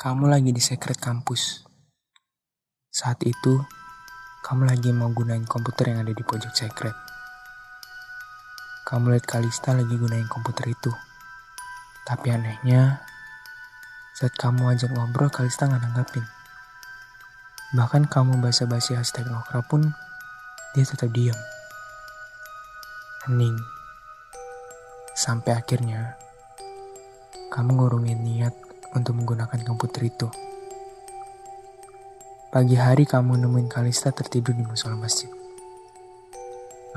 Kamu lagi di secret kampus. Saat itu, kamu lagi mau gunain komputer yang ada di pojok secret. Kamu lihat Kalista lagi gunain komputer itu. Tapi anehnya, saat kamu ajak ngobrol, Kalista nggak nanggapin. Bahkan kamu basa-basi hashtag Lokra pun, dia tetap diam. Hening. Sampai akhirnya, kamu ngurungin niat untuk menggunakan komputer itu. Pagi hari kamu nemuin Kalista tertidur di musola masjid.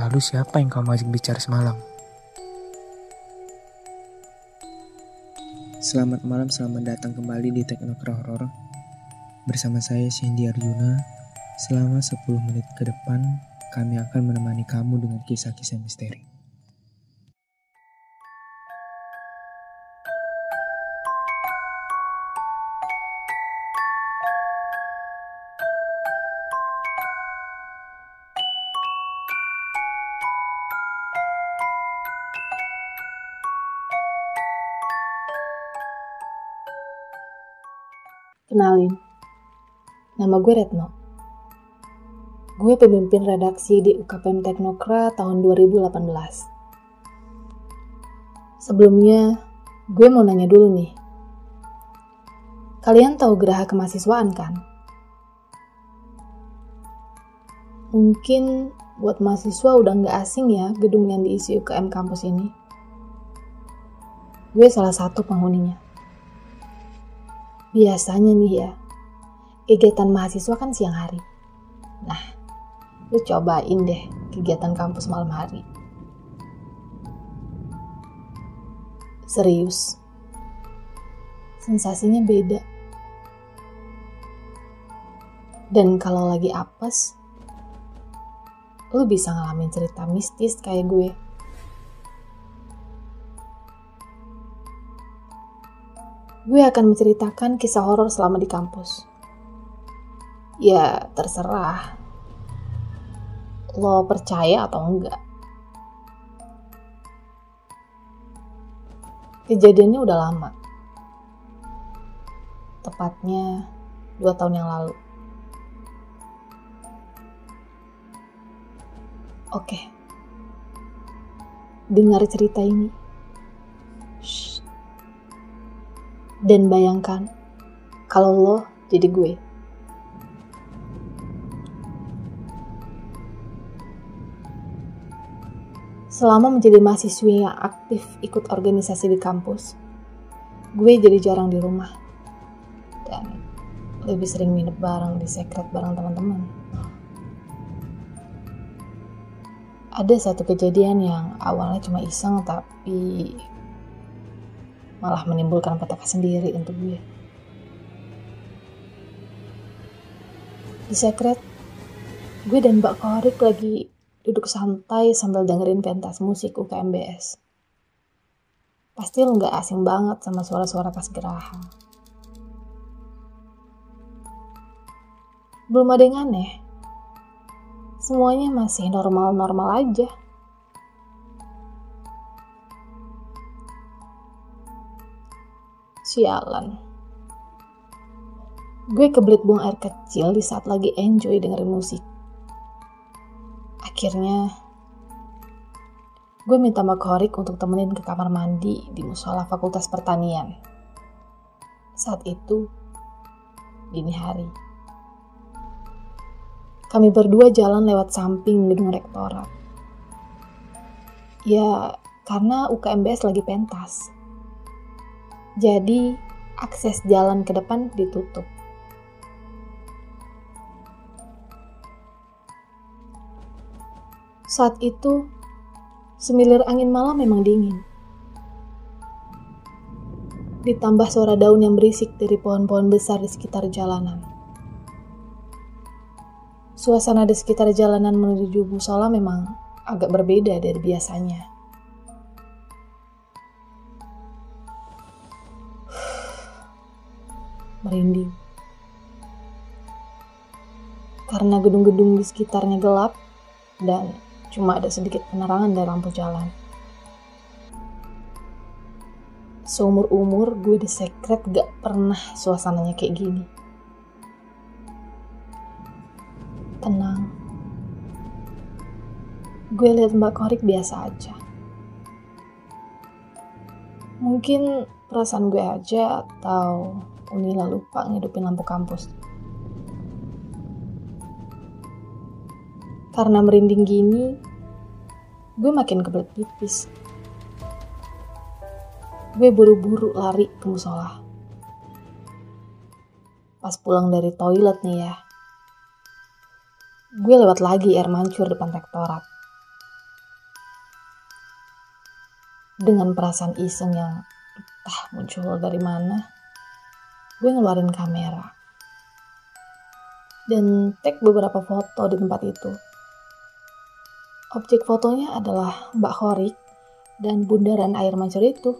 Lalu siapa yang kamu ajak bicara semalam? Selamat malam, selamat datang kembali di Teknokra Horror. Bersama saya Cindy Arjuna. Selama 10 menit ke depan, kami akan menemani kamu dengan kisah-kisah misteri. Kenalin, nama gue Retno. Gue pemimpin redaksi di UKPM Teknokra tahun 2018. Sebelumnya, gue mau nanya dulu nih. Kalian tahu geraha kemahasiswaan kan? Mungkin buat mahasiswa udah nggak asing ya gedung yang diisi UKM kampus ini. Gue salah satu penghuninya. Biasanya nih ya, kegiatan mahasiswa kan siang hari. Nah, lu cobain deh kegiatan kampus malam hari. Serius, sensasinya beda. Dan kalau lagi apes, lu bisa ngalamin cerita mistis kayak gue. Gue akan menceritakan kisah horor selama di kampus. Ya, terserah. Lo percaya atau enggak. Kejadiannya udah lama. Tepatnya dua tahun yang lalu. Oke. Dengar cerita ini. Dan bayangkan, kalau lo jadi gue. Selama menjadi mahasiswi yang aktif ikut organisasi di kampus, gue jadi jarang di rumah. Dan lebih sering minum bareng di sekret bareng teman-teman. Ada satu kejadian yang awalnya cuma iseng tapi malah menimbulkan petaka sendiri untuk gue. Di sekret, gue dan Mbak Korik lagi duduk santai sambil dengerin pentas musik UKMBS. Pasti lo gak asing banget sama suara-suara kas geraha. Belum ada yang aneh. Semuanya masih normal-normal aja. Sialan. Gue kebelit buang air kecil di saat lagi enjoy dengerin musik. Akhirnya, gue minta Korik untuk temenin ke kamar mandi di musola Fakultas Pertanian. Saat itu, dini hari. Kami berdua jalan lewat samping gedung rektorat. Ya, karena UKMBS lagi pentas. Jadi, akses jalan ke depan ditutup. Saat itu, semilir angin malam memang dingin. Ditambah suara daun yang berisik dari pohon-pohon besar di sekitar jalanan. Suasana di sekitar jalanan menuju musola memang agak berbeda dari biasanya. Merinding. Karena gedung-gedung di sekitarnya gelap dan cuma ada sedikit penerangan dari lampu jalan. seumur-umur gue di secret gak pernah suasananya kayak gini. Tenang. Gue lihat Mbak Korik biasa aja. Mungkin perasaan gue aja atau Unila lupa ngidupin lampu kampus. Karena merinding gini, gue makin kebelet pipis gue buru-buru lari ke musola. Pas pulang dari toilet nih ya, gue lewat lagi air mancur depan rektorat. Dengan perasaan iseng yang entah muncul dari mana, gue ngeluarin kamera. Dan tag beberapa foto di tempat itu. Objek fotonya adalah Mbak Horik dan bundaran air mancur itu.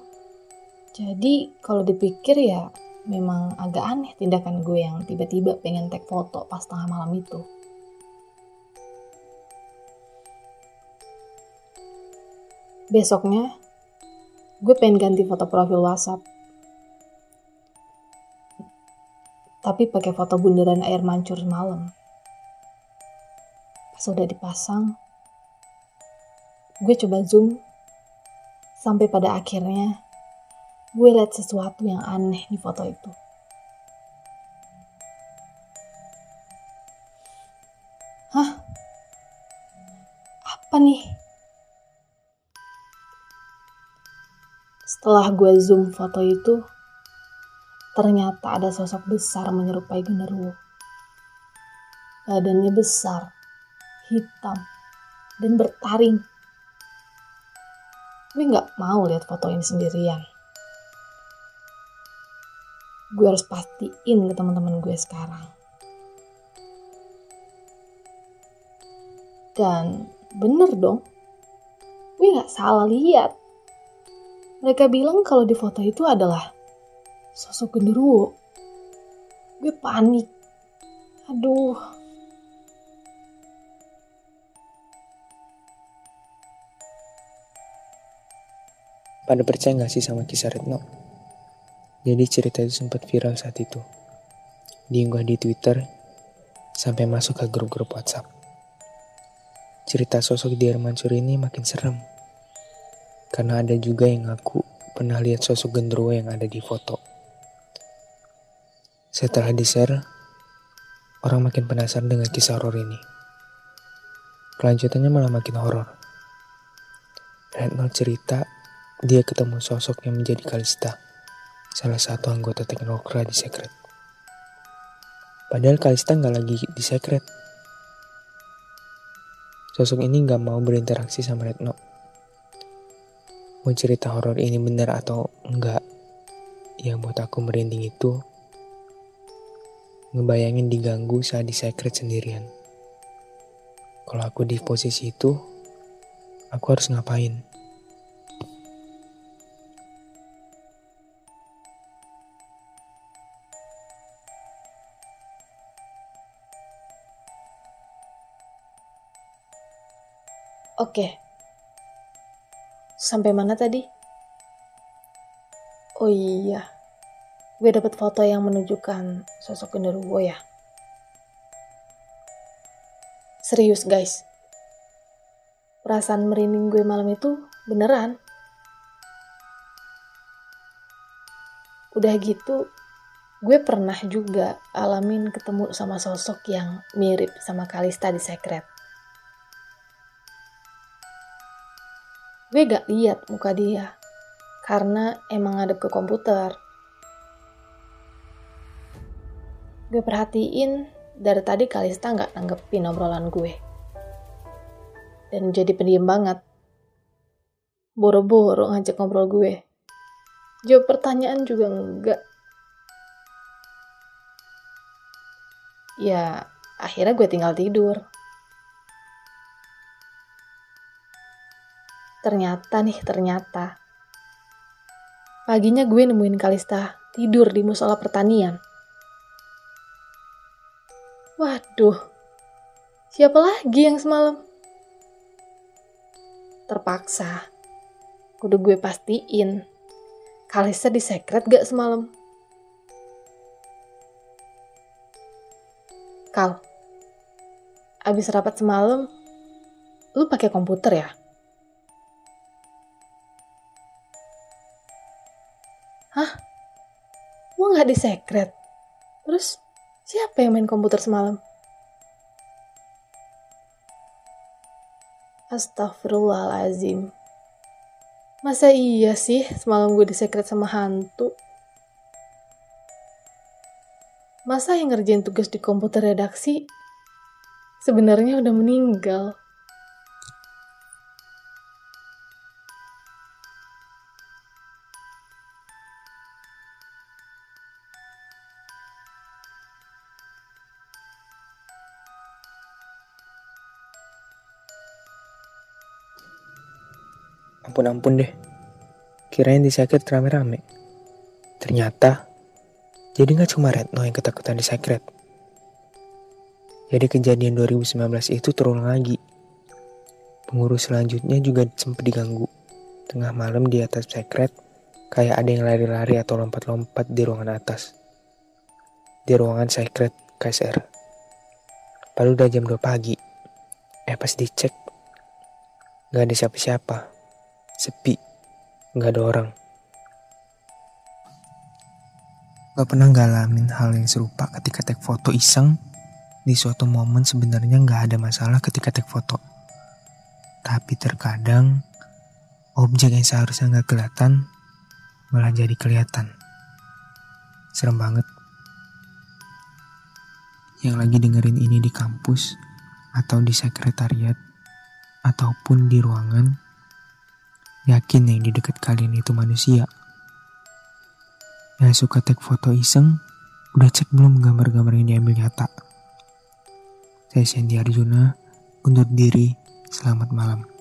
Jadi kalau dipikir ya memang agak aneh tindakan gue yang tiba-tiba pengen tag foto pas tengah malam itu. Besoknya, gue pengen ganti foto profil WhatsApp. Tapi pakai foto bundaran air mancur malam. Pas udah dipasang, gue coba zoom sampai pada akhirnya gue liat sesuatu yang aneh di foto itu. Hah? Apa nih? Setelah gue zoom foto itu, ternyata ada sosok besar menyerupai genderuwo. Badannya besar, hitam, dan bertaring. Gue gak mau lihat foto ini sendirian gue harus pastiin ke teman-teman gue sekarang. Dan bener dong, gue gak salah lihat. Mereka bilang kalau di foto itu adalah sosok genderuwo. Gue panik. Aduh. Pada percaya gak sih sama kisah Retno? Jadi cerita itu sempat viral saat itu. Diunggah di Twitter sampai masuk ke grup-grup WhatsApp. Cerita sosok di air mancur ini makin serem. Karena ada juga yang ngaku pernah lihat sosok gendruwo yang ada di foto. Setelah di-share, orang makin penasaran dengan kisah horor ini. Kelanjutannya malah makin horor. Retno cerita dia ketemu sosok yang menjadi Kalista salah satu anggota Teknokra di Secret. Padahal Kalista nggak lagi di Secret. Sosok ini nggak mau berinteraksi sama Retno. Mau cerita horor ini benar atau enggak, yang buat aku merinding itu ngebayangin diganggu saat di secret sendirian. Kalau aku di posisi itu, aku harus ngapain? Oke. Sampai mana tadi? Oh iya. Gue dapat foto yang menunjukkan sosok genderuwo ya. Serius guys. Perasaan merinding gue malam itu beneran. Udah gitu, gue pernah juga alamin ketemu sama sosok yang mirip sama Kalista di Secret. gue gak lihat muka dia karena emang ngadep ke komputer. Gue perhatiin dari tadi Kalista gak nanggepin obrolan gue. Dan jadi pendiam banget. Boro-boro ngajak ngobrol gue. Jawab pertanyaan juga enggak. Ya, akhirnya gue tinggal tidur. Ternyata nih, ternyata. Paginya gue nemuin Kalista tidur di musola pertanian. Waduh, siapa lagi yang semalam? Terpaksa, kudu gue pastiin. Kalista di secret gak semalam? Kal, abis rapat semalam, lu pakai komputer ya? Hah? Lu nggak di secret? Terus siapa yang main komputer semalam? Astagfirullahalazim. Masa iya sih semalam gue di secret sama hantu? Masa yang ngerjain tugas di komputer redaksi sebenarnya udah meninggal? Ampun-ampun deh. Kirain di sakit rame-rame. Ternyata, jadi nggak cuma Retno yang ketakutan di sakret. Jadi kejadian 2019 itu terulang lagi. Pengurus selanjutnya juga sempat diganggu. Tengah malam di atas sekret, kayak ada yang lari-lari atau lompat-lompat di ruangan atas. Di ruangan sekret KSR. Padahal udah jam 2 pagi. Eh pas dicek, gak ada siapa-siapa sepi, nggak ada orang. Gak pernah ngalamin hal yang serupa ketika take foto iseng di suatu momen sebenarnya nggak ada masalah ketika take foto. Tapi terkadang objek yang seharusnya nggak kelihatan malah jadi kelihatan. Serem banget. Yang lagi dengerin ini di kampus atau di sekretariat ataupun di ruangan Yakin yang di dekat kalian itu manusia. Yang suka take foto iseng, udah cek belum gambar-gambar yang diambil nyata? Saya Sandy Arjuna, undur diri, selamat malam.